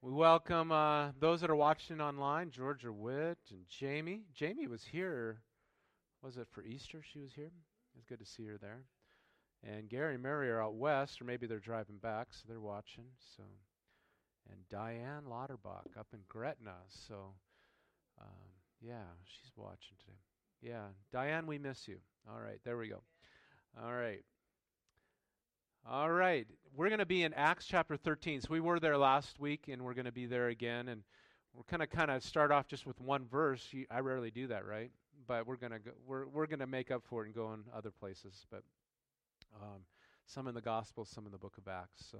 We welcome uh, those that are watching online Georgia Witt and Jamie. Jamie was here, was it for Easter she was here? It's good to see her there. And Gary and Mary are out west, or maybe they're driving back, so they're watching. So, And Diane Lauterbach up in Gretna. So, um, yeah, she's watching today. Yeah, Diane, we miss you. All right, there we go. All right. All right. We're going to be in Acts chapter 13. So we were there last week and we're going to be there again and we're going to kind of start off just with one verse. I rarely do that, right? But we're going to we're we're going to make up for it and go in other places, but um, some in the gospel, some in the book of Acts. So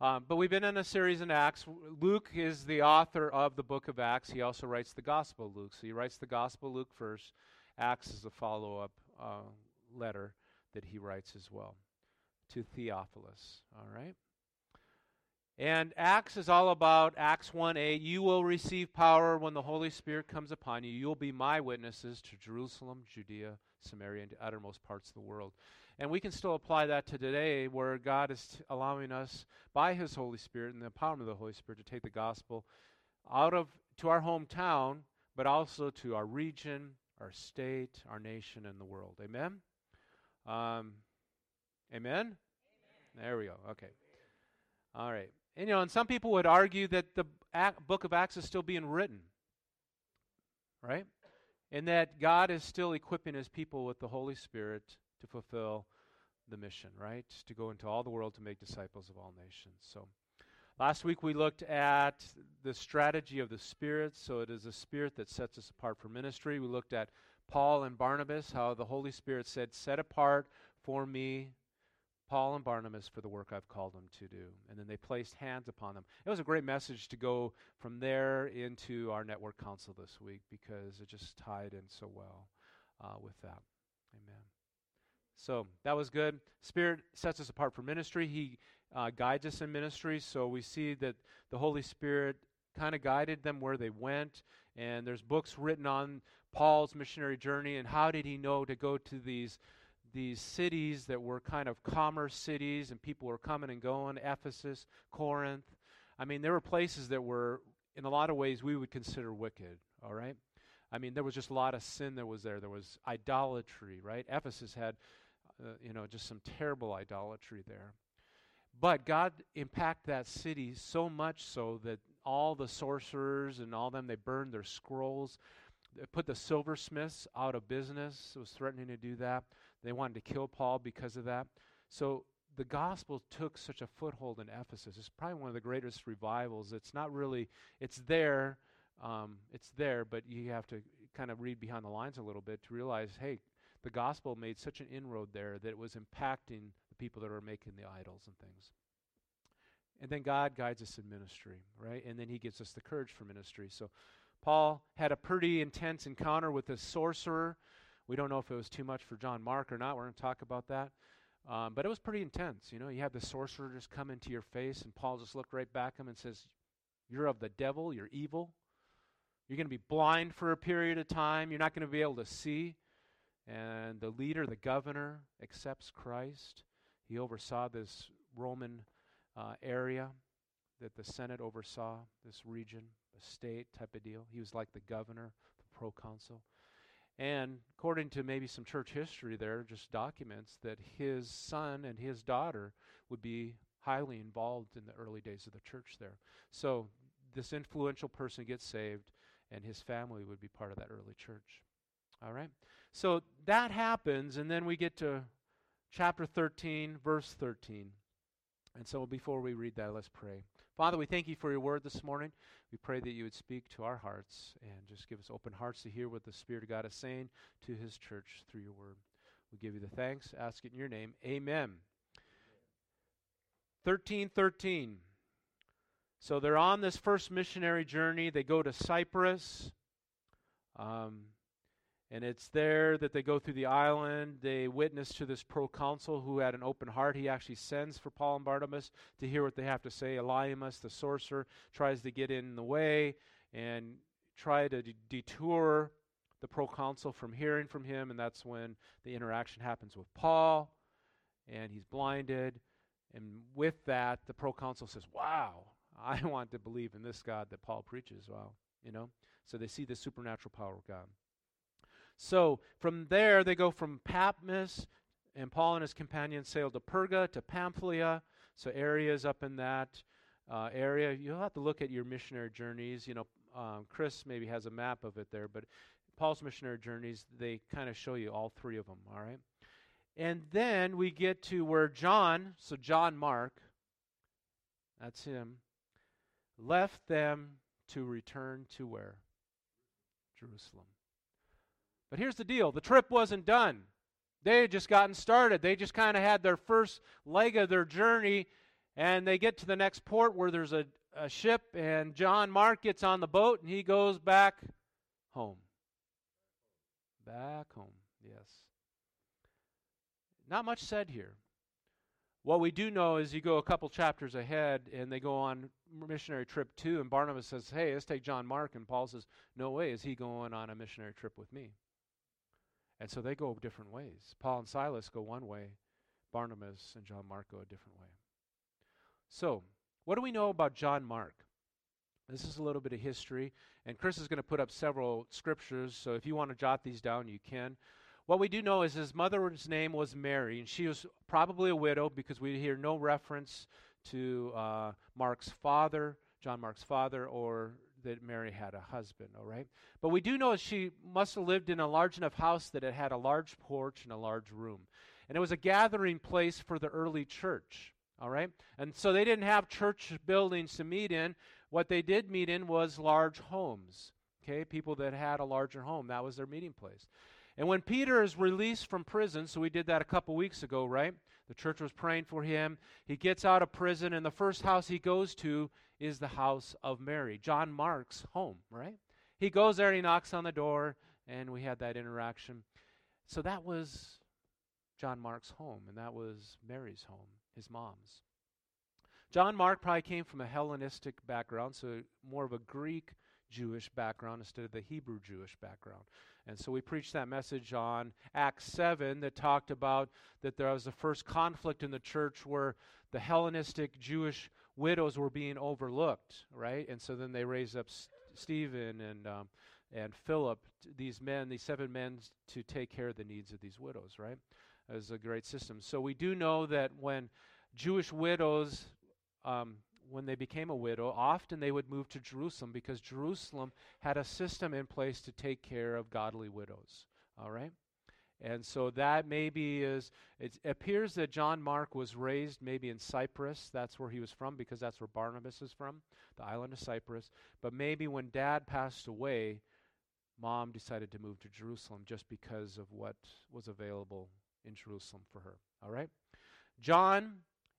um, but we've been in a series in Acts. Luke is the author of the book of Acts. He also writes the Gospel Luke. So he writes the Gospel Luke first. Acts is a follow up uh, letter that he writes as well to Theophilus. All right? And Acts is all about Acts 1 8. You will receive power when the Holy Spirit comes upon you. You'll be my witnesses to Jerusalem, Judea, Samaria, and to uttermost parts of the world. And we can still apply that to today, where God is t- allowing us, by His Holy Spirit and the empowerment of the Holy Spirit, to take the gospel out of to our hometown, but also to our region, our state, our nation, and the world. Amen. Um, Amen? Amen? There we go. Okay. All right. And you know, and some people would argue that the book of Acts is still being written. Right? And that God is still equipping his people with the Holy Spirit to fulfill the mission, right? To go into all the world to make disciples of all nations. So last week we looked at the strategy of the Spirit. So it is the Spirit that sets us apart for ministry. We looked at Paul and Barnabas, how the Holy Spirit said, Set apart for me Paul and Barnabas for the work I've called them to do. And then they placed hands upon them. It was a great message to go from there into our network council this week because it just tied in so well uh, with that. Amen. So that was good. Spirit sets us apart for ministry. He uh, guides us in ministry. So we see that the Holy Spirit kind of guided them where they went. And there's books written on Paul's missionary journey and how did he know to go to these these cities that were kind of commerce cities and people were coming and going Ephesus, Corinth. I mean, there were places that were, in a lot of ways, we would consider wicked, all right? I mean, there was just a lot of sin that was there. There was idolatry, right? Ephesus had, uh, you know, just some terrible idolatry there. But God impacted that city so much so that all the sorcerers and all them, they burned their scrolls. Put the silversmiths out of business. It was threatening to do that. They wanted to kill Paul because of that. So the gospel took such a foothold in Ephesus. It's probably one of the greatest revivals. It's not really, it's there, um, it's there, but you have to kind of read behind the lines a little bit to realize, hey, the gospel made such an inroad there that it was impacting the people that are making the idols and things. And then God guides us in ministry, right? And then He gives us the courage for ministry. So Paul had a pretty intense encounter with a sorcerer we don't know if it was too much for John Mark or not. We're going to talk about that. Um, but it was pretty intense. You know, you have the sorcerer just come into your face, and Paul just looked right back at him and says, You're of the devil, you're evil. You're going to be blind for a period of time. You're not going to be able to see. And the leader, the governor, accepts Christ. He oversaw this Roman uh, area that the Senate oversaw, this region, state type of deal. He was like the governor, the proconsul. And according to maybe some church history, there just documents that his son and his daughter would be highly involved in the early days of the church there. So this influential person gets saved, and his family would be part of that early church. All right? So that happens, and then we get to chapter 13, verse 13. And so before we read that, let's pray. Father, we thank you for your word this morning. We pray that you would speak to our hearts and just give us open hearts to hear what the Spirit of God is saying to his church through your word. We give you the thanks. Ask it in your name. Amen. 1313. So they're on this first missionary journey. They go to Cyprus. Um, and it's there that they go through the island. They witness to this proconsul who had an open heart. He actually sends for Paul and Barnabas to hear what they have to say. Elymas, the sorcerer, tries to get in the way and try to d- detour the proconsul from hearing from him. And that's when the interaction happens with Paul, and he's blinded. And with that, the proconsul says, Wow, I want to believe in this God that Paul preaches. Wow, you know, so they see the supernatural power of God. So from there, they go from Paphos, and Paul and his companions sailed to Perga, to Pamphylia, so areas up in that uh, area. You'll have to look at your missionary journeys. You know, um, Chris maybe has a map of it there, but Paul's missionary journeys, they kind of show you all three of them, all right? And then we get to where John, so John Mark, that's him, left them to return to where? Jerusalem. But here's the deal the trip wasn't done. They had just gotten started. They just kind of had their first leg of their journey, and they get to the next port where there's a, a ship, and John Mark gets on the boat and he goes back home. Back home, yes. Not much said here. What we do know is you go a couple chapters ahead and they go on missionary trip two, and Barnabas says, Hey, let's take John Mark. And Paul says, No way is he going on a missionary trip with me. And so they go different ways. Paul and Silas go one way, Barnabas and John Mark go a different way. So, what do we know about John Mark? This is a little bit of history, and Chris is going to put up several scriptures, so if you want to jot these down, you can. What we do know is his mother's name was Mary, and she was probably a widow because we hear no reference to uh, Mark's father, John Mark's father, or that Mary had a husband, all right? But we do know she must have lived in a large enough house that it had a large porch and a large room. And it was a gathering place for the early church, all right? And so they didn't have church buildings to meet in. What they did meet in was large homes, okay? People that had a larger home. That was their meeting place. And when Peter is released from prison, so we did that a couple weeks ago, right? The church was praying for him. He gets out of prison, and the first house he goes to is the house of Mary, John Mark's home, right? He goes there, he knocks on the door, and we had that interaction. So that was John Mark's home, and that was Mary's home, his mom's. John Mark probably came from a Hellenistic background, so more of a Greek Jewish background instead of the Hebrew Jewish background. And so we preached that message on Acts 7 that talked about that there was the first conflict in the church where the Hellenistic Jewish widows were being overlooked, right? And so then they raised up S- Stephen and um, and Philip, these men, these seven men, to take care of the needs of these widows, right? Was a great system. So we do know that when Jewish widows um, when they became a widow, often they would move to Jerusalem because Jerusalem had a system in place to take care of godly widows. All right? And so that maybe is, it appears that John Mark was raised maybe in Cyprus. That's where he was from because that's where Barnabas is from, the island of Cyprus. But maybe when dad passed away, mom decided to move to Jerusalem just because of what was available in Jerusalem for her. All right? John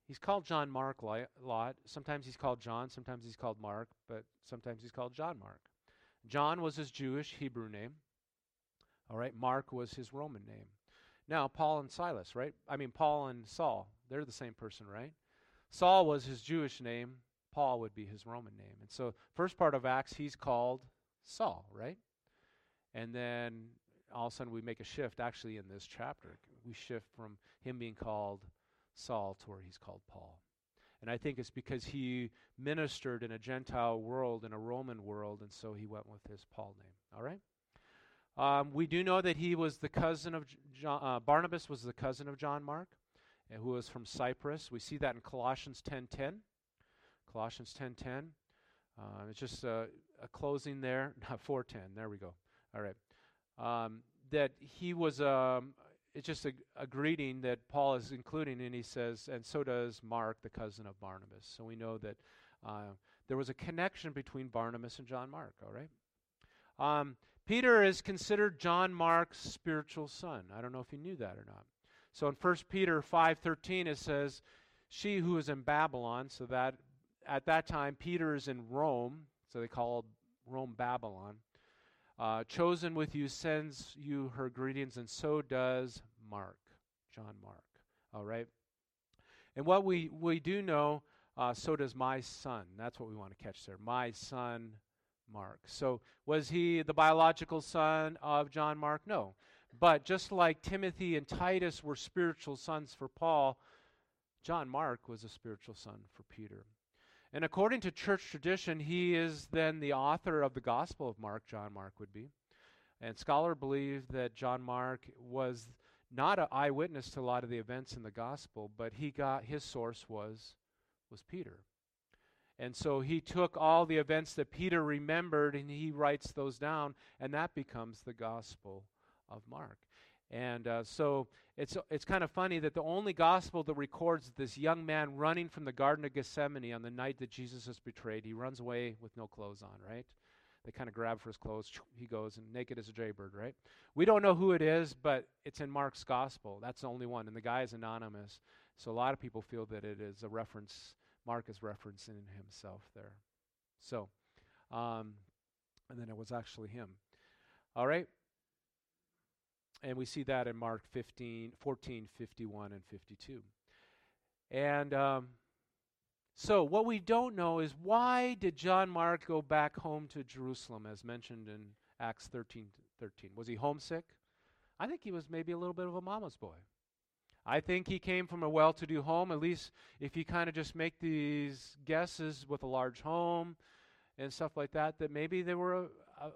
He's called John Mark lot. Sometimes he's called John, sometimes he's called Mark, but sometimes he's called John Mark. John was his Jewish Hebrew name. All right, Mark was his Roman name. Now, Paul and Silas, right? I mean, Paul and Saul, they're the same person, right? Saul was his Jewish name, Paul would be his Roman name. And so, first part of Acts, he's called Saul, right? And then all of a sudden we make a shift actually in this chapter. We shift from him being called Saul to where he's called Paul. And I think it's because he ministered in a Gentile world, in a Roman world, and so he went with his Paul name. All right? Um, we do know that he was the cousin of John, uh, Barnabas was the cousin of John Mark, uh, who was from Cyprus. We see that in Colossians 10.10. Colossians 10.10. Uh, it's just a, a closing there. 4.10. There we go. All right. Um, that he was um, it's just a, a, greeting that Paul is including, and he says, and so does Mark, the cousin of Barnabas. So we know that uh, there was a connection between Barnabas and John Mark, all right? Um, Peter is considered John Mark's spiritual son. I don't know if you knew that or not. So in 1 Peter 5.13 it says, she who is in Babylon, so that at that time Peter is in Rome, so they called Rome Babylon, uh, chosen with you sends you her greetings, and so does Mark, John Mark. All right? And what we, we do know, uh, so does my son. That's what we want to catch there. My son, Mark. So was he the biological son of John Mark? No. But just like Timothy and Titus were spiritual sons for Paul, John Mark was a spiritual son for Peter. And according to church tradition, he is then the author of the Gospel of Mark, John Mark would be. And scholars believe that John Mark was not an eyewitness to a lot of the events in the gospel, but he got his source was was Peter. And so he took all the events that Peter remembered and he writes those down, and that becomes the Gospel of Mark. And uh, so it's, it's kind of funny that the only gospel that records this young man running from the Garden of Gethsemane on the night that Jesus is betrayed, he runs away with no clothes on, right? They kind of grab for his clothes. He goes and naked as a jaybird, right? We don't know who it is, but it's in Mark's gospel. That's the only one. And the guy is anonymous. So a lot of people feel that it is a reference, Mark is referencing himself there. So, um, and then it was actually him. All right? And we see that in Mark 15, 14, 51, and 52. And um, so, what we don't know is why did John Mark go back home to Jerusalem, as mentioned in Acts 13, 13? Was he homesick? I think he was maybe a little bit of a mama's boy. I think he came from a well to do home, at least if you kind of just make these guesses with a large home and stuff like that, that maybe they were a,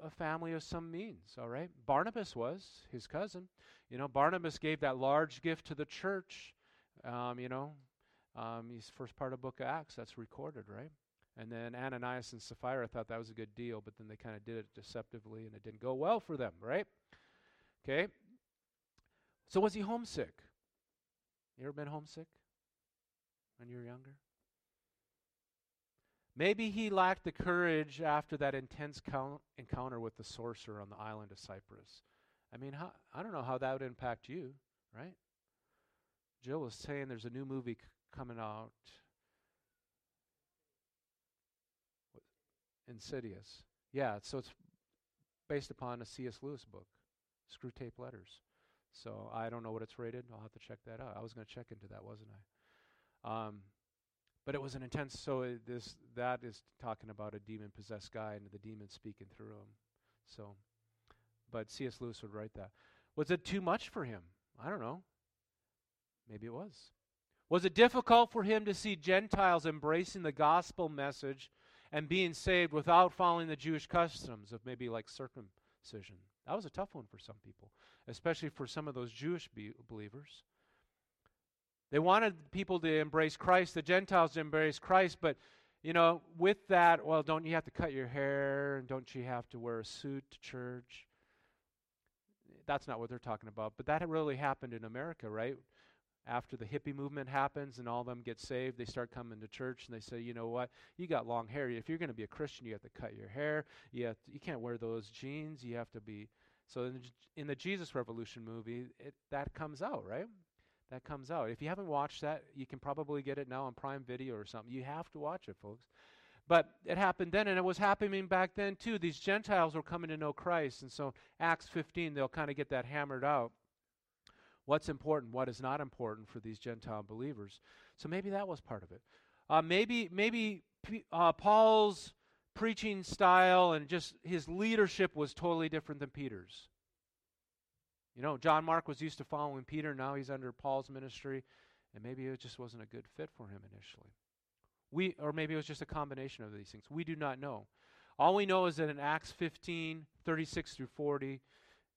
a, family of some means, all right? Barnabas was his cousin. You know, Barnabas gave that large gift to the church, um, you know, um, he's first part of book of Acts, that's recorded, right? And then Ananias and Sapphira thought that was a good deal, but then they kind of did it deceptively and it didn't go well for them, right? Okay. So was he homesick? You ever been homesick when you were younger? Maybe he lacked the courage after that intense count, encounter with the sorcerer on the island of Cyprus. I mean, how, I don't know how that would impact you, right? Jill was saying there's a new movie c- coming out. Insidious. Yeah, so it's based upon a C.S. Lewis book, Screwtape Letters. So I don't know what it's rated. I'll have to check that out. I was going to check into that, wasn't I? Um, but it was an intense. So this that is talking about a demon possessed guy and the demon speaking through him. So, but C.S. Lewis would write that. Was it too much for him? I don't know. Maybe it was. Was it difficult for him to see Gentiles embracing the gospel message and being saved without following the Jewish customs of maybe like circumcision? That was a tough one for some people, especially for some of those Jewish be- believers. They wanted people to embrace Christ, the Gentiles to embrace Christ, but you know, with that, well, don't you have to cut your hair and don't you have to wear a suit to church? That's not what they're talking about, but that really happened in America, right? after the hippie movement happens and all of them get saved, they start coming to church and they say, you know what, you got long hair. If you're going to be a Christian, you have to cut your hair. You have to, you can't wear those jeans. You have to be. So in the, in the Jesus Revolution movie, it, that comes out, right? That comes out. If you haven't watched that, you can probably get it now on Prime Video or something. You have to watch it, folks. But it happened then, and it was happening back then too. These Gentiles were coming to know Christ, and so Acts 15, they'll kind of get that hammered out what's important, what is not important for these Gentile believers. So maybe that was part of it. Uh, maybe maybe uh, Paul's preaching style and just his leadership was totally different than Peter's. You know, John Mark was used to following Peter, now he's under Paul's ministry, and maybe it just wasn't a good fit for him initially. We, or maybe it was just a combination of these things. We do not know. All we know is that in Acts 15, 36 through 40,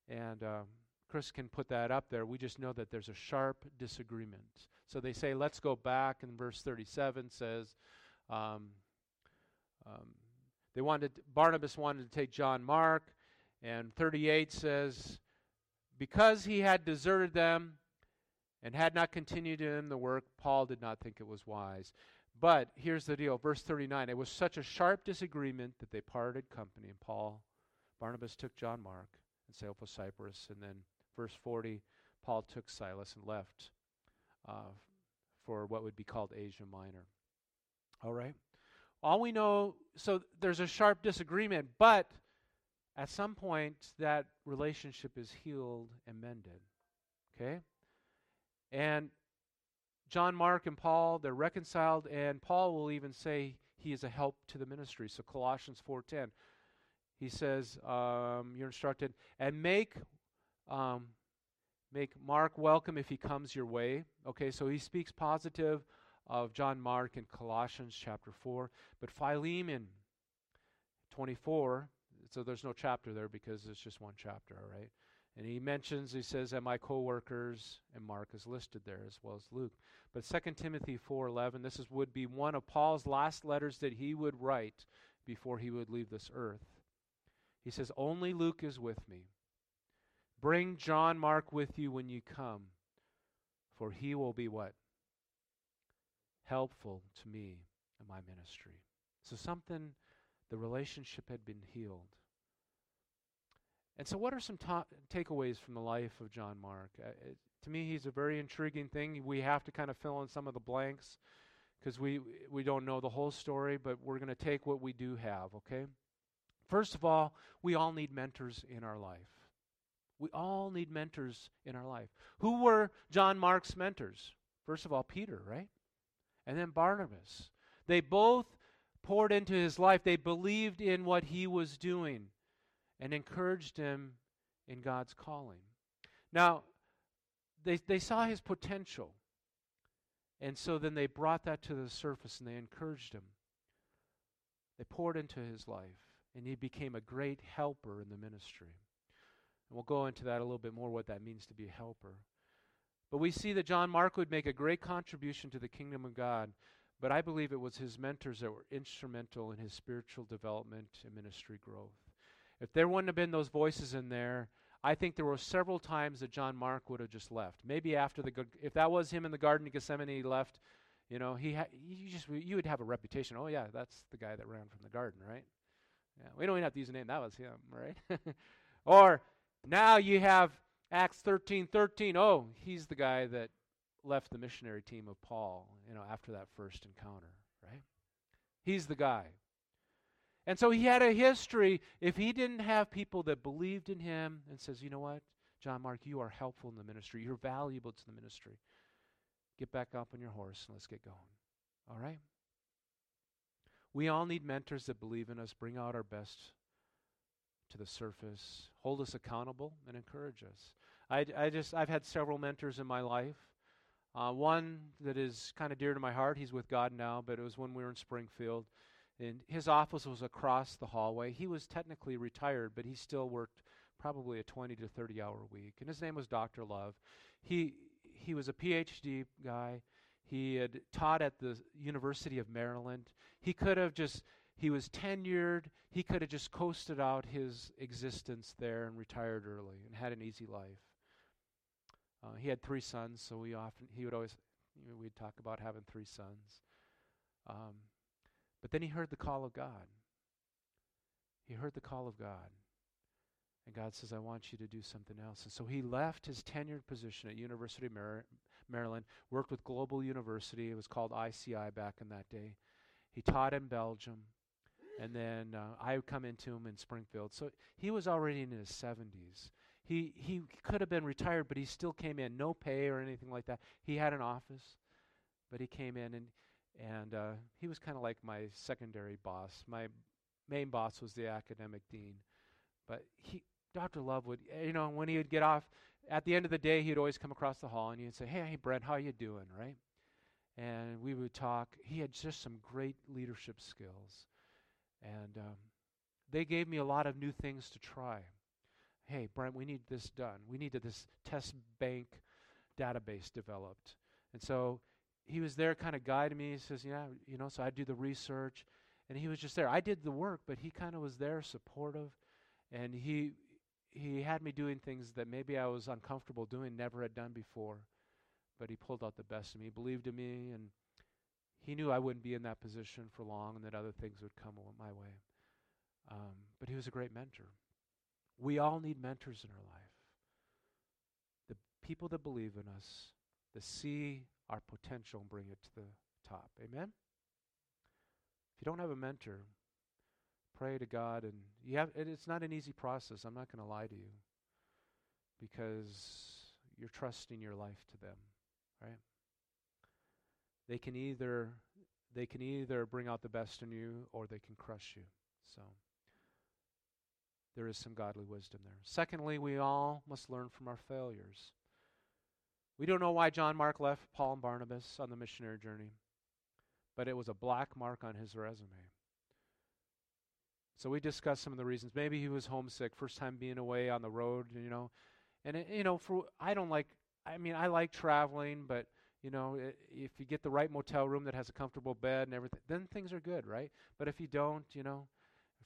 and um, Chris can put that up there. We just know that there's a sharp disagreement. So they say, let's go back, and verse 37 says, um, um, they wanted Barnabas wanted to take John Mark, and 38 says, because he had deserted them and had not continued in the work, Paul did not think it was wise. But here's the deal, verse 39. It was such a sharp disagreement that they parted company, and Paul, Barnabas took John Mark and sailed for Cyprus, and then verse 40, Paul took Silas and left uh, for what would be called Asia Minor. All right? All we know, so there's a sharp disagreement, but at some point that relationship is healed and mended. Okay? And John Mark and Paul, they're reconciled, and Paul will even say he is a help to the ministry. So Colossians 4.10, he says, um, you're instructed, and make um, make Mark welcome if he comes your way. Okay, so he speaks positive of John Mark in Colossians chapter 4. But Philemon 24, so there's no chapter there because it's just one chapter, all right? And he mentions, he says, and my co-workers, and Mark is listed there as well as Luke. But 2 Timothy 4.11, this is, would be one of Paul's last letters that he would write before he would leave this earth. He says, Only Luke is with me. Bring John Mark with you when you come, for he will be what? Helpful to me in my ministry. So something, the relationship had been healed. And so, what are some ta- takeaways from the life of John Mark? Uh, it, to me, he's a very intriguing thing. We have to kind of fill in some of the blanks because we we don't know the whole story, but we're going to take what we do have. Okay. First of all, we all need mentors in our life. We all need mentors in our life. Who were John Mark's mentors? First of all, Peter, right? And then Barnabas. They both poured into his life. They believed in what he was doing and encouraged him in God's calling. Now, they, they saw his potential. And so then they brought that to the surface and they encouraged him. They poured into his life, and he became a great helper in the ministry. And we'll go into that a little bit more, what that means to be a helper. But we see that John Mark would make a great contribution to the kingdom of God, but I believe it was his mentors that were instrumental in his spiritual development and ministry growth. If there wouldn't have been those voices in there, I think there were several times that John Mark would have just left. Maybe after the if that was him in the Garden of Gethsemane, he left. You know, he ha- you just you would have a reputation. Oh yeah, that's the guy that ran from the garden, right? Yeah, we don't even have to use a name. That was him, right? or now you have Acts thirteen thirteen. Oh, he's the guy that left the missionary team of Paul. You know, after that first encounter, right? He's the guy. And so he had a history. If he didn't have people that believed in him and says, you know what, John Mark, you are helpful in the ministry. You're valuable to the ministry. Get back up on your horse and let's get going. All right? We all need mentors that believe in us, bring out our best to the surface, hold us accountable, and encourage us. I, I just I've had several mentors in my life. Uh, one that is kind of dear to my heart. He's with God now, but it was when we were in Springfield. And his office was across the hallway. He was technically retired, but he still worked probably a 20 to 30 hour week. And his name was Dr. Love. He, he was a PhD guy. He had taught at the University of Maryland. He could have just, he was tenured. He could have just coasted out his existence there and retired early and had an easy life. Uh, he had three sons, so we often, he would always, you know, we'd talk about having three sons. Um, but then he heard the call of God. He heard the call of God. And God says, I want you to do something else. And so he left his tenured position at University of Mar- Maryland, worked with Global University. It was called ICI back in that day. He taught in Belgium. And then uh, I would come into him in Springfield. So he was already in his 70s. He, he could have been retired, but he still came in. No pay or anything like that. He had an office, but he came in and and uh, he was kind of like my secondary boss. My main boss was the academic dean. But he, Dr. Love would, you know, when he would get off, at the end of the day, he'd always come across the hall and he'd say, hey, hey, Brent, how you doing, right? And we would talk. He had just some great leadership skills. And um, they gave me a lot of new things to try. Hey, Brent, we need this done. We needed this test bank database developed. And so he was there kind of guiding me. He says, Yeah, you know, so I do the research. And he was just there. I did the work, but he kind of was there, supportive. And he he had me doing things that maybe I was uncomfortable doing, never had done before. But he pulled out the best of me, believed in me, and he knew I wouldn't be in that position for long and that other things would come my way. Um, but he was a great mentor. We all need mentors in our life. The people that believe in us, that see our potential and bring it to the top. Amen? If you don't have a mentor, pray to God and you have it, it's not an easy process. I'm not going to lie to you. Because you're trusting your life to them, right? They can either they can either bring out the best in you or they can crush you. So there is some godly wisdom there. Secondly, we all must learn from our failures. We don't know why John Mark left Paul and Barnabas on the missionary journey. but it was a black mark on his resume. So we discussed some of the reasons. Maybe he was homesick, first time being away on the road, you know. And it, you know, for I don't like. I mean, I like traveling, but you know, if you get the right motel room that has a comfortable bed and everything, then things are good, right? But if you don't, you know,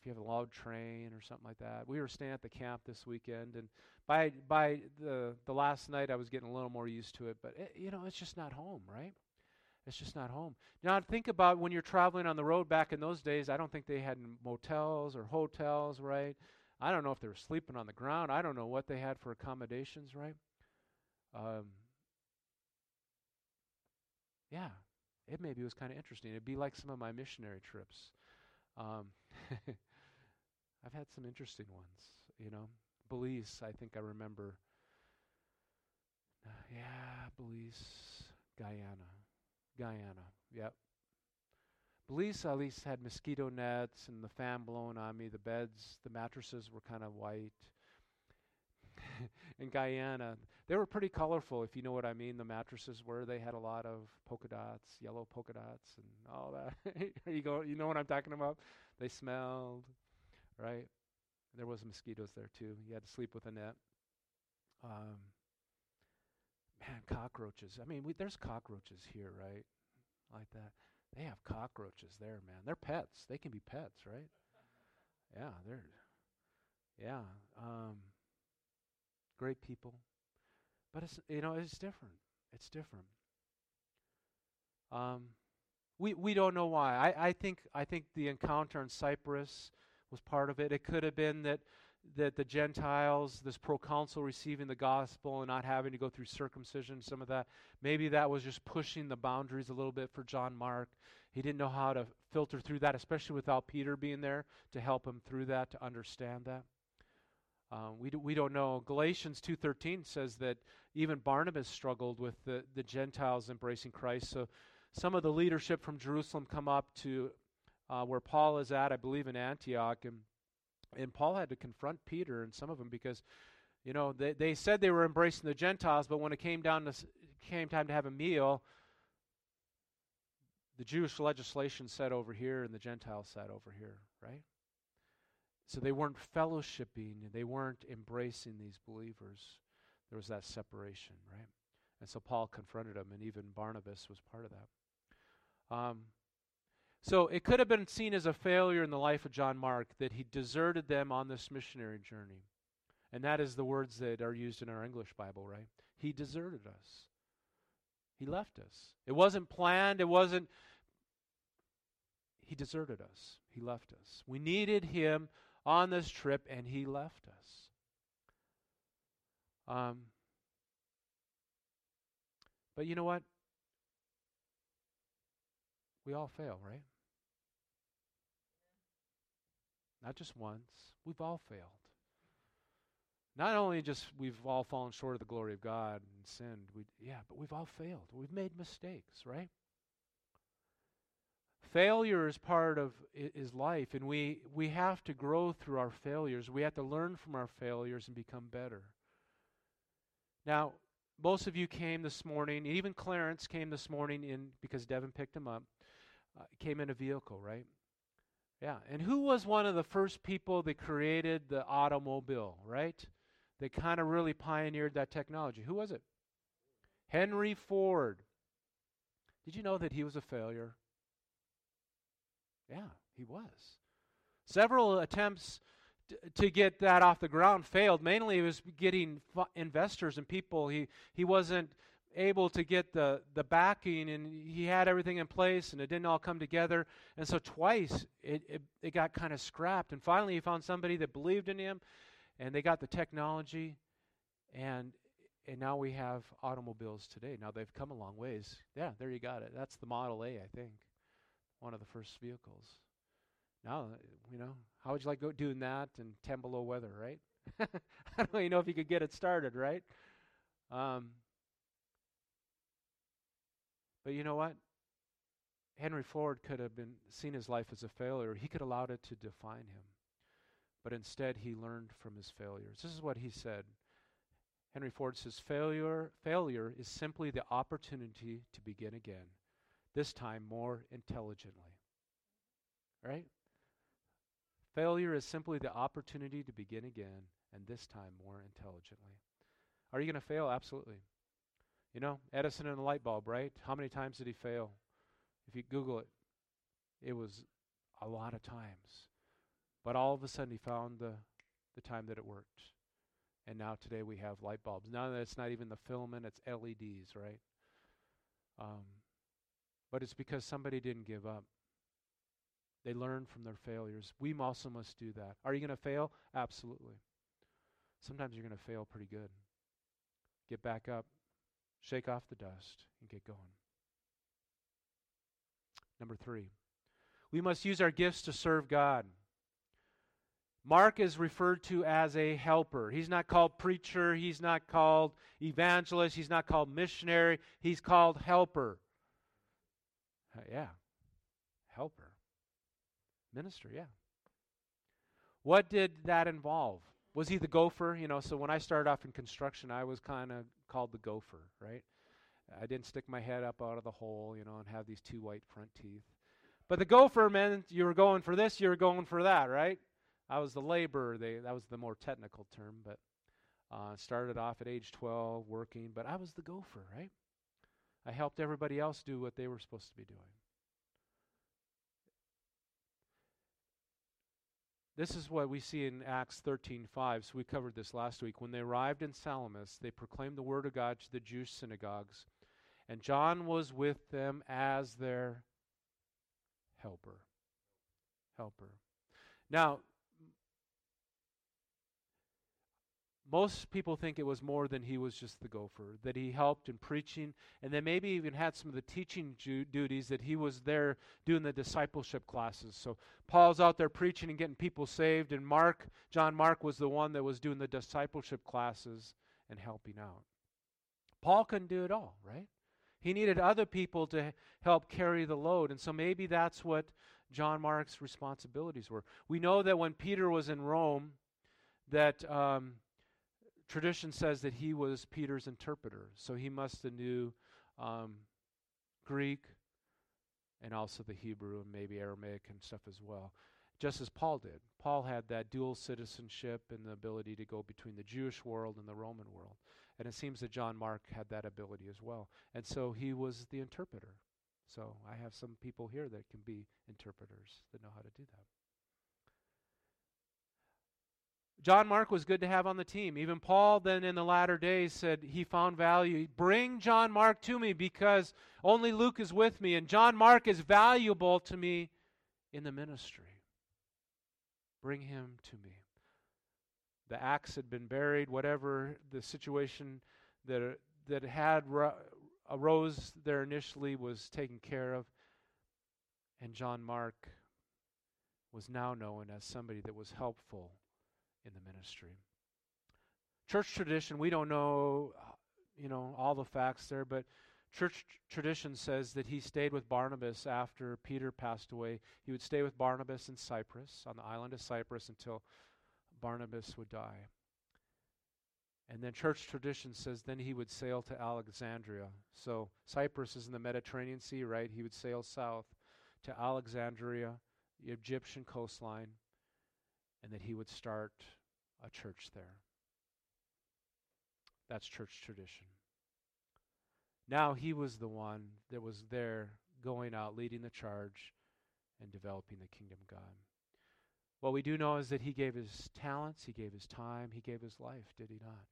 you have a loud train or something like that. We were staying at the camp this weekend, and by by the the last night, I was getting a little more used to it. But it, you know, it's just not home, right? It's just not home. Now think about when you're traveling on the road. Back in those days, I don't think they had motels or hotels, right? I don't know if they were sleeping on the ground. I don't know what they had for accommodations, right? Um, yeah, it maybe was kind of interesting. It'd be like some of my missionary trips. Um, I've had some interesting ones, you know. Belize, I think I remember. Uh, yeah, Belize, Guyana. Guyana, yep. Belize at least had mosquito nets and the fan blowing on me. The beds, the mattresses were kind of white. in Guyana, they were pretty colorful, if you know what I mean. The mattresses were. They had a lot of polka dots, yellow polka dots, and all that. you go. You know what I'm talking about? They smelled, right? There was mosquitoes there too. You had to sleep with a net. Um, man, cockroaches. I mean, we, there's cockroaches here, right? Like that. They have cockroaches there, man. They're pets. They can be pets, right? Yeah, they're. Yeah. Um, great people. But it's you know it's different. It's different. Um, we we don't know why. I, I think I think the encounter in Cyprus was part of it. It could have been that that the Gentiles, this proconsul receiving the gospel and not having to go through circumcision, some of that, maybe that was just pushing the boundaries a little bit for John Mark. He didn't know how to filter through that, especially without Peter being there to help him through that, to understand that. Um, we, do, we don't know. Galatians 2.13 says that even Barnabas struggled with the, the Gentiles embracing Christ. So some of the leadership from Jerusalem come up to uh, where Paul is at, I believe in Antioch, and and Paul had to confront Peter and some of them because, you know, they, they said they were embracing the Gentiles, but when it came down to came time to have a meal, the Jewish legislation said over here and the Gentiles said over here, right? So they weren't fellowshipping, they weren't embracing these believers. There was that separation, right? And so Paul confronted them, and even Barnabas was part of that. Um, so it could have been seen as a failure in the life of John Mark that he deserted them on this missionary journey. And that is the words that are used in our English Bible, right? He deserted us. He left us. It wasn't planned, it wasn't. He deserted us. He left us. We needed him on this trip, and he left us. Um, but you know what? We all fail, right? Not just once. We've all failed. Not only just we've all fallen short of the glory of God and sinned, we yeah, but we've all failed. We've made mistakes, right? Failure is part of is life, and we we have to grow through our failures. We have to learn from our failures and become better. Now, most of you came this morning, even Clarence came this morning in because Devin picked him up uh, came in a vehicle, right? Yeah. And who was one of the first people that created the automobile, right? They kind of really pioneered that technology. Who was it? Henry Ford. Did you know that he was a failure? Yeah, he was. Several attempts to get that off the ground failed. Mainly, it was getting investors and people. He he wasn't able to get the, the backing and he had everything in place and it didn't all come together. And so twice it, it, it got kind of scrapped. And finally he found somebody that believed in him and they got the technology and and now we have automobiles today. Now they've come a long ways. Yeah, there you got it. That's the Model A, I think. One of the first vehicles. Now, you know, how would you like go doing that in 10 below weather, right? I don't even know if you could get it started, right? Um, but you know what? Henry Ford could have been seen his life as a failure. He could have allowed it to define him. But instead, he learned from his failures. This is what he said. Henry Ford says, failure, failure is simply the opportunity to begin again. this time more intelligently. Right? Failure is simply the opportunity to begin again, and this time more intelligently. Are you going to fail? Absolutely. You know, Edison and the light bulb, right? How many times did he fail? If you Google it, it was a lot of times. But all of a sudden, he found the, the time that it worked. And now today we have light bulbs. Now that it's not even the filament, it's LEDs, right? Um, but it's because somebody didn't give up. They learned from their failures. We also must do that. Are you going to fail? Absolutely. Sometimes you're going to fail pretty good. Get back up, shake off the dust, and get going. Number three, we must use our gifts to serve God. Mark is referred to as a helper. He's not called preacher, he's not called evangelist, he's not called missionary, he's called helper. Uh, yeah, helper. Minister, yeah. What did that involve? Was he the gopher? You know, so when I started off in construction, I was kind of called the gopher, right? I didn't stick my head up out of the hole, you know, and have these two white front teeth. But the gopher meant you were going for this, you were going for that, right? I was the laborer. They, that was the more technical term, but uh, started off at age 12 working, but I was the gopher, right? I helped everybody else do what they were supposed to be doing. This is what we see in Acts 13:5. So we covered this last week. When they arrived in Salamis, they proclaimed the word of God to the Jewish synagogues, and John was with them as their helper. Helper. Now, most people think it was more than he was just the gopher, that he helped in preaching, and then maybe even had some of the teaching ju- duties that he was there doing the discipleship classes. So Paul's out there preaching and getting people saved, and Mark, John Mark, was the one that was doing the discipleship classes and helping out. Paul couldn't do it all, right? He needed other people to help carry the load, and so maybe that's what John Mark's responsibilities were. We know that when Peter was in Rome, that. Um, tradition says that he was Peter's interpreter, so he must have knew um, Greek and also the Hebrew and maybe Aramaic and stuff as well, just as Paul did. Paul had that dual citizenship and the ability to go between the Jewish world and the Roman world. And it seems that John Mark had that ability as well. And so he was the interpreter. So I have some people here that can be interpreters that know how to do that. John Mark was good to have on the team. Even Paul, then in the latter days, said he found value. Bring John Mark to me because only Luke is with me, and John Mark is valuable to me in the ministry. Bring him to me. The axe had been buried, whatever the situation that, that had arose there initially was taken care of, and John Mark was now known as somebody that was helpful in the ministry. Church tradition, we don't know, uh, you know, all the facts there, but church tradition says that he stayed with Barnabas after Peter passed away. He would stay with Barnabas in Cyprus, on the island of Cyprus, until Barnabas would die. And then church tradition says then he would sail to Alexandria. So Cyprus is in the Mediterranean Sea, right? He would sail south to Alexandria, the Egyptian coastline, and that he would start a church there. That's church tradition. Now he was the one that was there going out, leading the charge, and developing the kingdom of God. What we do know is that he gave his talents, he gave his time, he gave his life, did he not?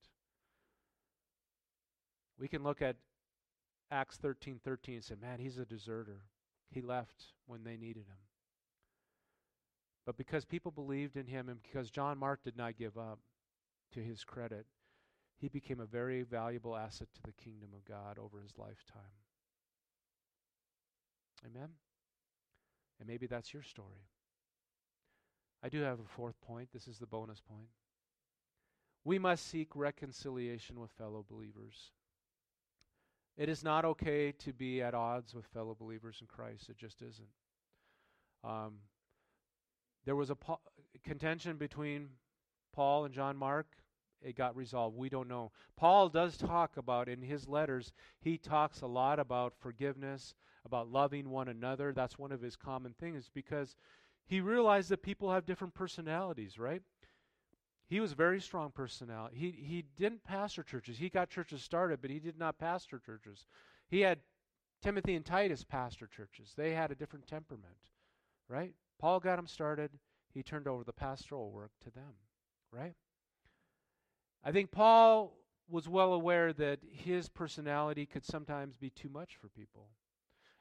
We can look at Acts 13 13 and say, man, he's a deserter. He left when they needed him. But because people believed in him and because John Mark did not give up, to his credit, he became a very valuable asset to the kingdom of God over his lifetime. Amen? And maybe that's your story. I do have a fourth point. This is the bonus point. We must seek reconciliation with fellow believers. It is not okay to be at odds with fellow believers in Christ. It just isn't. Um, there was a po- contention between Paul and John Mark. It got resolved. We don't know. Paul does talk about in his letters, he talks a lot about forgiveness, about loving one another. That's one of his common things because he realized that people have different personalities, right? He was a very strong personality. He he didn't pastor churches. He got churches started, but he did not pastor churches. He had Timothy and Titus pastor churches. They had a different temperament, right? Paul got them started. He turned over the pastoral work to them, right? I think Paul was well aware that his personality could sometimes be too much for people.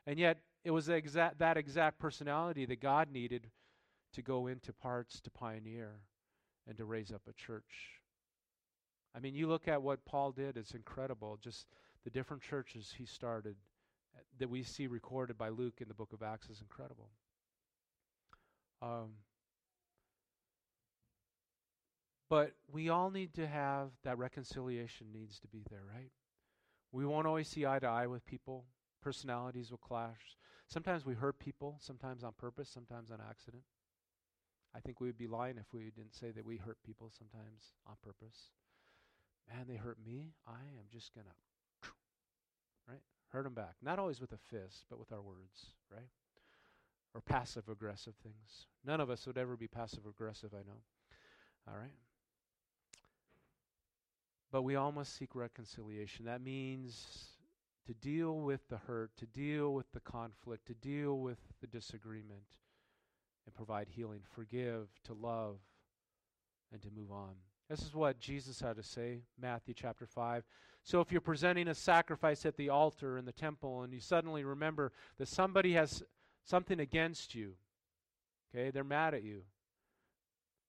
And yet, it was exact, that exact personality that God needed to go into parts to pioneer and to raise up a church. I mean, you look at what Paul did, it's incredible. Just the different churches he started that we see recorded by Luke in the book of Acts is incredible. Um, but we all need to have that reconciliation needs to be there, right? We won't always see eye to eye with people. Personalities will clash. Sometimes we hurt people, sometimes on purpose, sometimes on accident. I think we would be lying if we didn't say that we hurt people sometimes on purpose. Man, they hurt me. I am just going to, right? Hurt them back. Not always with a fist, but with our words, right? Or passive aggressive things. None of us would ever be passive aggressive, I know. All right? But we all must seek reconciliation. That means to deal with the hurt, to deal with the conflict, to deal with the disagreement, and provide healing, forgive, to love, and to move on. This is what Jesus had to say, Matthew chapter 5. So if you're presenting a sacrifice at the altar in the temple and you suddenly remember that somebody has something against you, okay, they're mad at you.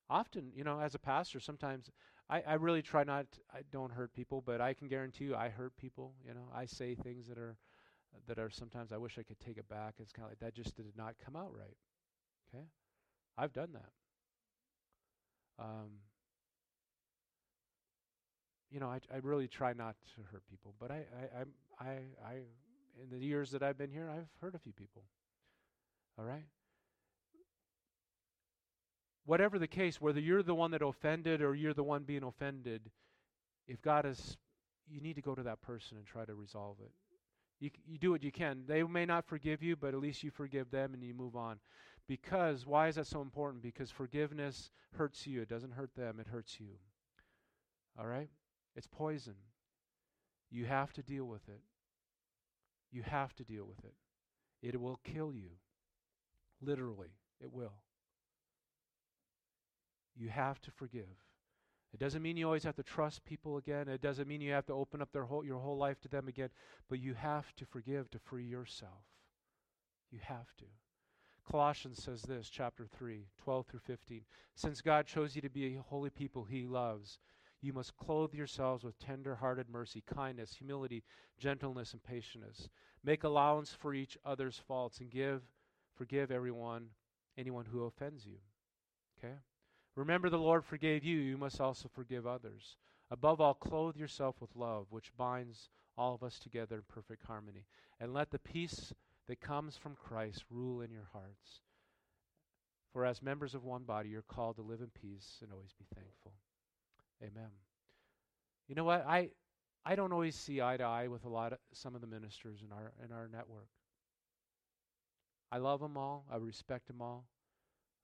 Often, you know, as a pastor, sometimes I, I really try not, I don't hurt people, but I can guarantee you I hurt people. You know, I say things that are, that are sometimes I wish I could take it back. It's kind of like that just did not come out right. Okay? I've done that. Um, you know, I, I really try not to hurt people, but I, I, I, I, I, in the years that I've been here, I've hurt a few people. All right? whatever the case, whether you're the one that offended or you're the one being offended, if God is, you need to go to that person and try to resolve it. You, you do what you can. They may not forgive you, but at least you forgive them and you move on. Because, why is that so important? Because forgiveness hurts you. It doesn't hurt them, it hurts you. All right? It's poison. You have to deal with it. You have to deal with it. It will kill you. Literally, it will. You have to forgive. It doesn't mean you always have to trust people again. It doesn't mean you have to open up their whole, your whole life to them again. But you have to forgive to free yourself. You have to. Colossians says this, chapter 3, 12 through 15. Since God chose you to be a holy people he loves, you must clothe yourselves with tender hearted mercy, kindness, humility, gentleness, and patience. Make allowance for each other's faults and give, forgive everyone, anyone who offends you. Okay? Remember, the Lord forgave you, you must also forgive others. Above all, clothe yourself with love, which binds all of us together in perfect harmony. And let the peace that comes from Christ rule in your hearts. For as members of one body, you're called to live in peace and always be thankful. Amen. You know what? I I don't always see eye to eye with a lot of some of the ministers in our in our network. I love them all. I respect them all.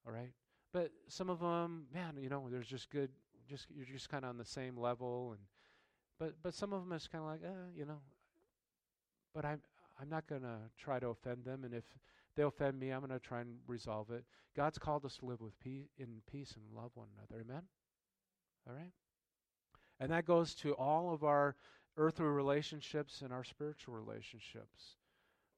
All right? But some of them, man, you know, there's just good, just you're just kind of on the same level, and but but some of them is kind of like, uh, you know. But I'm I'm not gonna try to offend them, and if they offend me, I'm gonna try and resolve it. God's called us to live with peace, in peace and love one another. Amen. All right. And that goes to all of our earthly relationships and our spiritual relationships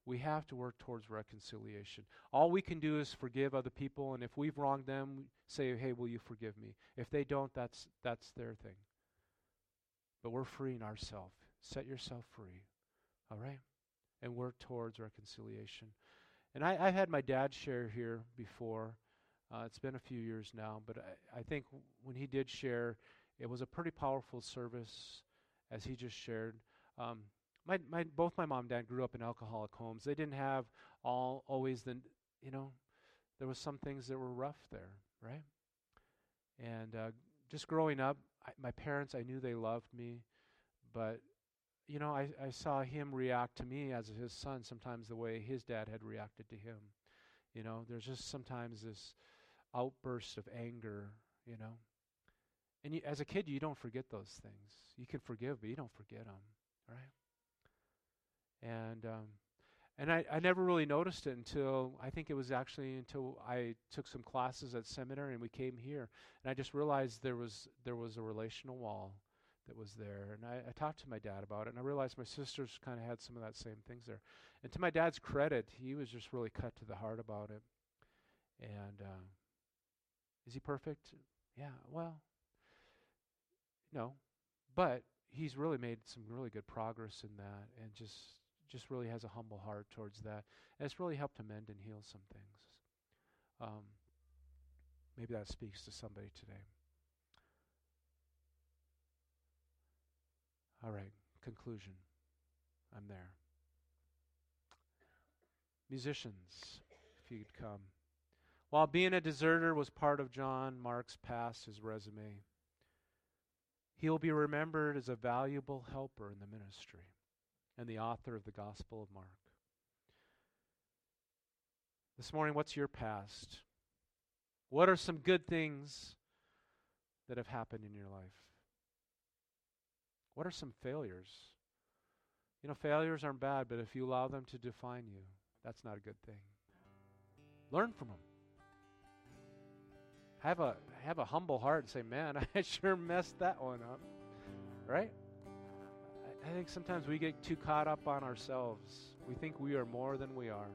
we have to work towards reconciliation. All we can do is forgive other people, and if we've wronged them, say, "Hey, will you forgive me?" If they don't, that's that's their thing. But we're freeing ourselves. Set yourself free, all right, and work towards reconciliation. And I, have had my dad share here before. Uh, it's been a few years now, but I, I think when he did share, it was a pretty powerful service, as he just shared. Um, my, my both my mom and dad grew up in alcoholic homes. They didn't have all always the you know there was some things that were rough there, right? And uh, just growing up, I, my parents I knew they loved me, but you know, I, I saw him react to me as his son sometimes the way his dad had reacted to him. You know, there's just sometimes this outburst of anger, you know. And you, as a kid, you don't forget those things. You can forgive, but you don't forget them, right? And um, and I, I never really noticed it until I think it was actually until I took some classes at seminary and we came here, and I just realized there was there was a relational wall that was there. And I, I talked to my dad about it, and I realized my sisters kind of had some of that same things there. And to my dad's credit, he was just really cut to the heart about it. And uh, is he perfect? Yeah, well, no. But he's really made some really good progress in that and just just really has a humble heart towards that. And it's really helped him mend and heal some things. Um, maybe that speaks to somebody today. All right, conclusion. I'm there. Musicians, if you'd come. While being a deserter was part of John Mark's past, his resume, he'll be remembered as a valuable helper in the ministry and the author of the Gospel of Mark. This morning, what's your past? What are some good things that have happened in your life? What are some failures? You know, failures aren't bad, but if you allow them to define you, that's not a good thing. Learn from them. Have a have a humble heart and say, "Man, I sure messed that one up." Right? I, think sometimes we get too caught up on ourselves. We think we are more than we are.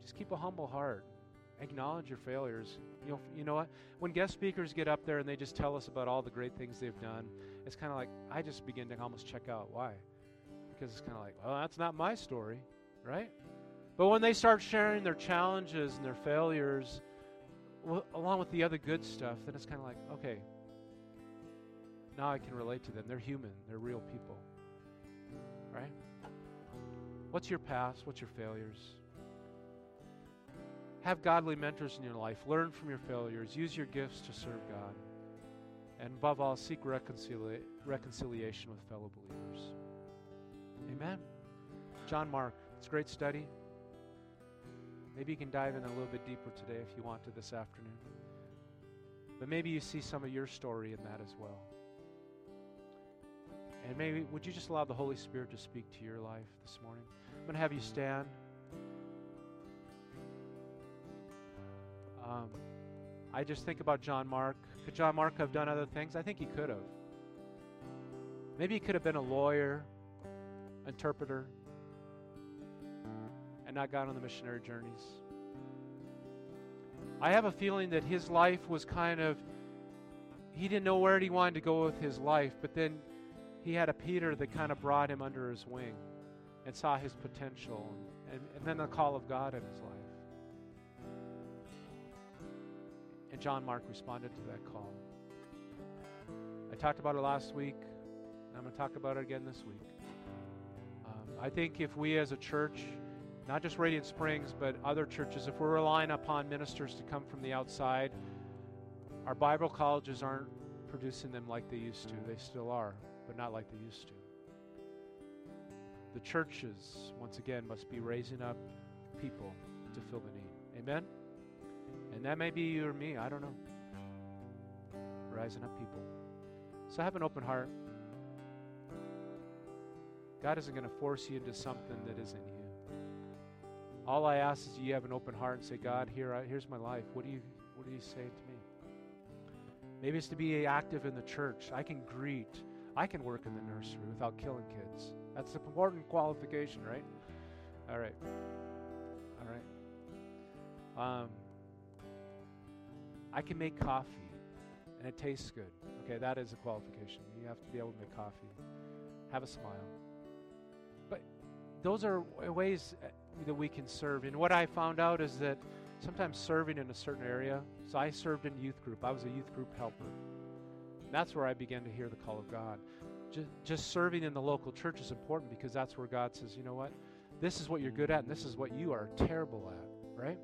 Just keep a humble heart. Acknowledge your failures. You know, you know what? When guest speakers get up there and they just tell us about all the great things they've done, it's kind of like I just begin to almost check out. Why? Because it's kind of like, well, that's not my story, right? But when they start sharing their challenges and their failures, along with the other good stuff, then it's kind of like, okay, now I can relate to them. They're human, they're real people, right? What's your past? What's your failures? Have godly mentors in your life. Learn from your failures. Use your gifts to serve God. And above all, seek reconcilia- reconciliation with fellow believers. Amen. John Mark, it's a great study. Maybe you can dive in a little bit deeper today if you want to this afternoon. But maybe you see some of your story in that as well. And maybe, would you just allow the Holy Spirit to speak to your life this morning? I'm going to have you stand. Um, I just think about John Mark. Could John Mark have done other things? I think he could have. Maybe he could have been a lawyer, interpreter, and not gone on the missionary journeys. I have a feeling that his life was kind of, he didn't know where he wanted to go with his life, but then he had a Peter that kind of brought him under his wing and saw his potential, and, and then the call of God in his life. And John Mark responded to that call. I talked about it last week, and I'm going to talk about it again this week. Um, I think if we as a church, not just Radiant Springs, but other churches, if we're relying upon ministers to come from the outside, our Bible colleges aren't producing them like they used to. They still are, but not like they used to. The churches, once again, must be raising up people to fill the need. Amen? And that may be you or me, I don't know. Rising up people. So have an open heart. God isn't going to force you into something that isn't you. All I ask is you have an open heart and say, God, here, I, here's my life. What do you, what are you saying to me? Maybe it's to be active in the church. I can greet. I can work in the nursery without killing kids. That's an important qualification, right? All right. All right. Um, I can make coffee and it tastes good. Okay, that is a qualification. You have to be able to make coffee. Have a smile. But those are ways uh, that we can serve. And what I found out is that sometimes serving in a certain area, so I served in youth group. I was a youth group helper. That's where I began to hear the call of God. Just, just serving in the local church is important because that's where God says, you know what? This is what you're good at, and this is what you are terrible at, right?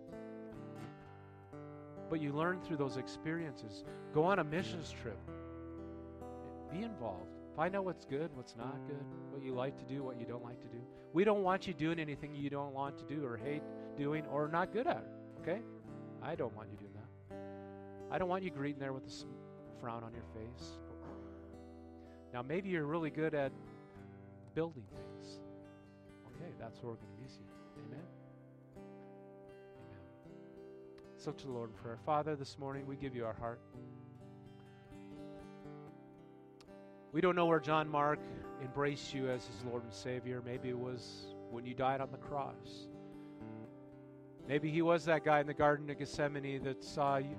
but you learn through those experiences. Go on a missions trip. Be involved. Find out what's good, what's not good, what you like to do, what you don't like to do. We don't want you doing anything you don't want to do or hate doing or not good at. Okay? I don't want you doing that. I don't want you greeting there with a frown on your face. Now, maybe you're really good at building things. Okay, that's where we're going to use you. Amen? Amen. So to the Lord in prayer. Father, this morning we give you our heart. We don't know where John Mark embraced you as his Lord and Savior. Maybe it was when you died on the cross. Maybe he was that guy in the Garden of Gethsemane that saw you,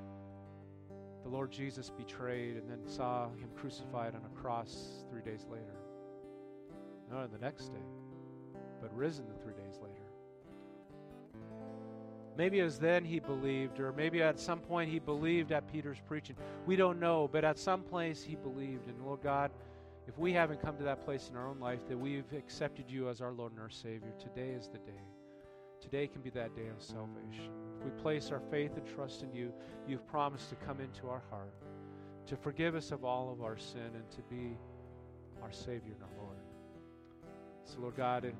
Lord Jesus betrayed and then saw him crucified on a cross three days later. Not on the next day, but risen the three days later. Maybe it was then he believed, or maybe at some point he believed at Peter's preaching. We don't know, but at some place he believed. And Lord God, if we haven't come to that place in our own life that we've accepted you as our Lord and our Savior, today is the day. Today can be that day of salvation. If we place our faith and trust in you, you've promised to come into our heart, to forgive us of all of our sin, and to be our Savior and our Lord. So, Lord God, and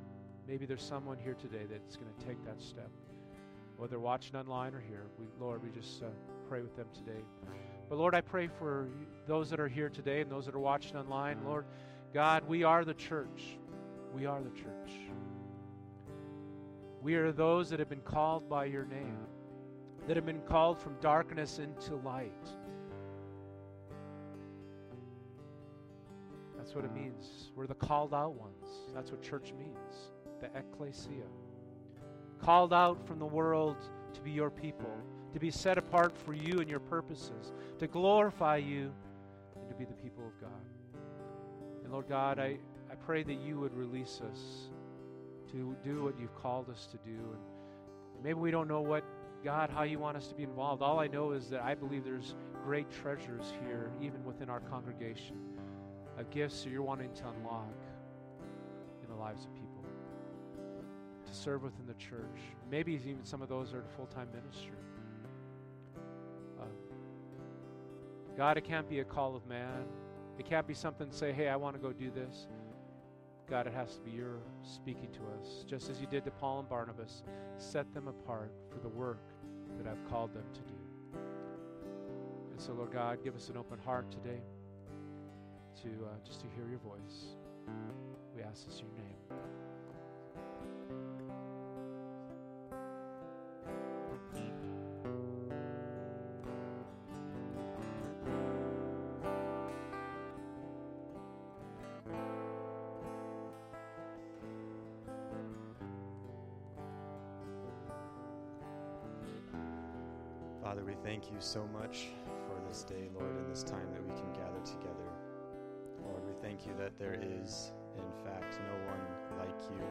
maybe there's someone here today that's going to take that step whether watching online or here. We, Lord, we just uh, pray with them today. But Lord, I pray for those that are here today and those that are watching online. Lord, God, we are the church. We are the church. We are those that have been called by your name, that have been called from darkness into light. That's what it means. We're the called out ones. That's what church means the ecclesia called out from the world to be your people, to be set apart for you and your purposes, to glorify you, and to be the people of God. And Lord God, I, I pray that you would release us to do what you've called us to do. And maybe we don't know what, God, how you want us to be involved. All I know is that I believe there's great treasures here, even within our congregation, of gifts that you're wanting to unlock in the lives of people to serve within the church. Maybe even some of those are full time ministry. Um, God, it can't be a call of man. It can't be something say, hey, I want to go do this. God, it has to be your speaking to us, just as you did to Paul and Barnabas. Set them apart for the work that I've called them to do. And so, Lord God, give us an open heart today to uh, just to hear your voice. We ask this in your name. Thank you so much for this day, Lord, and this time that we can gather together. Lord, we thank you that there is, in fact, no one like you,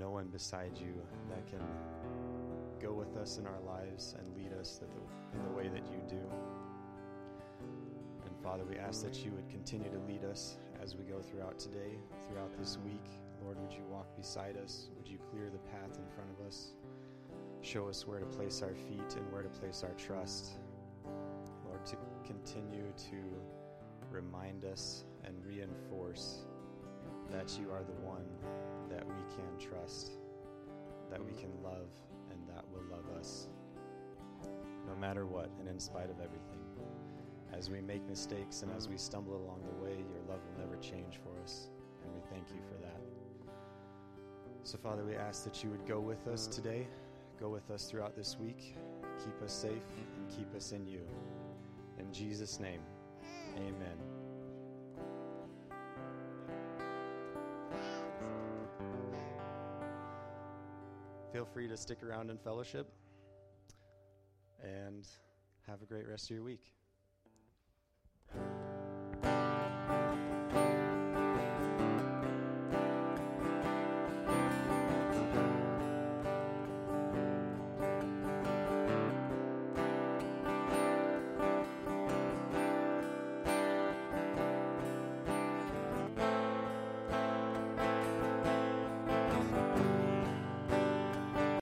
no one beside you that can go with us in our lives and lead us in the way that you do. And Father, we ask that you would continue to lead us as we go throughout today, throughout this week. Lord, would you walk beside us? Would you clear the path in front of us? Show us where to place our feet and where to place our trust. Lord, to continue to remind us and reinforce that you are the one that we can trust, that we can love, and that will love us. No matter what, and in spite of everything. As we make mistakes and as we stumble along the way, your love will never change for us, and we thank you for that. So, Father, we ask that you would go with us today. Go with us throughout this week. Keep us safe and keep us in you. In Jesus' name, amen. Feel free to stick around in fellowship and have a great rest of your week.